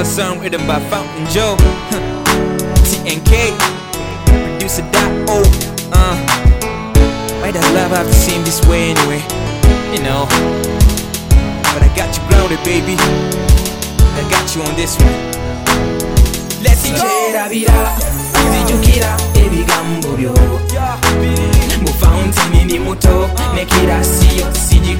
another song written by Fountain Joe. TNK, producer Dot O. Uh, why does love have to seem this way anyway? You know. But I got you grounded, baby. I got you on this one. Let's go. kirabira nzijukira ebigambo byo mu fountain ndi muto ne kirasiyo sigikombako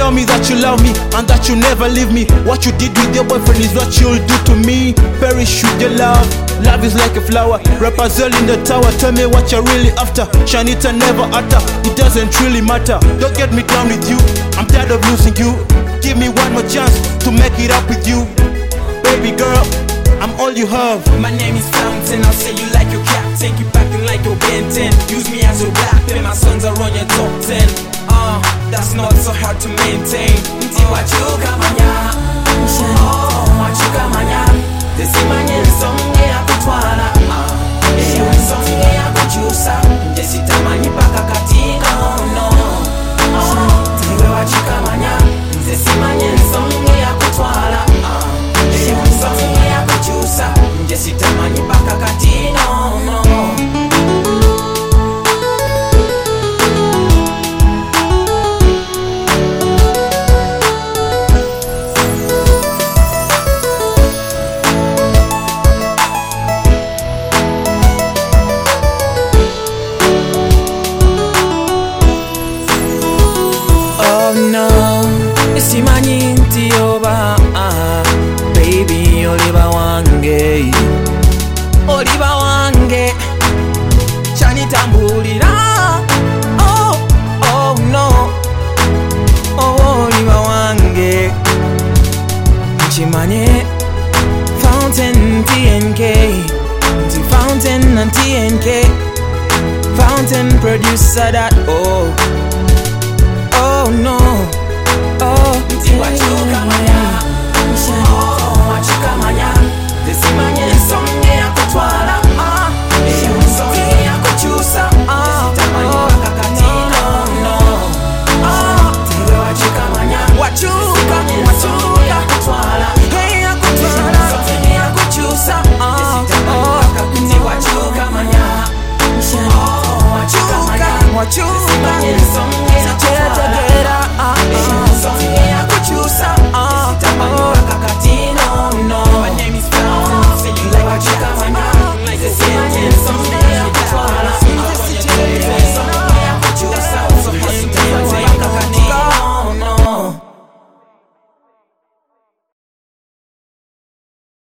tell me that you love me and that you never leave me. What you did with your boyfriend is what you'll do to me. Perish with your love. Love is like a flower. Rapunzel in the tower. Tell me what you're really after. shine Shanita never utter. It doesn't really matter. Don't get me down with you. I'm tired of losing you. Give me one more chance to make it up with you. Baby girl, I'm all you have. My name is Fountain, I'll say you like your captain back acting like your Ben 10 Use me as your black pen, my sons are on your top 10 Uh, that's not so hard to maintain. Mti wa juu kama kyanitambulira oh, oh no. Oh, Oba oliba wange. Nkimanye fountain tnk nti fountain na tnk fountain producer that oh. Oh no, wachuka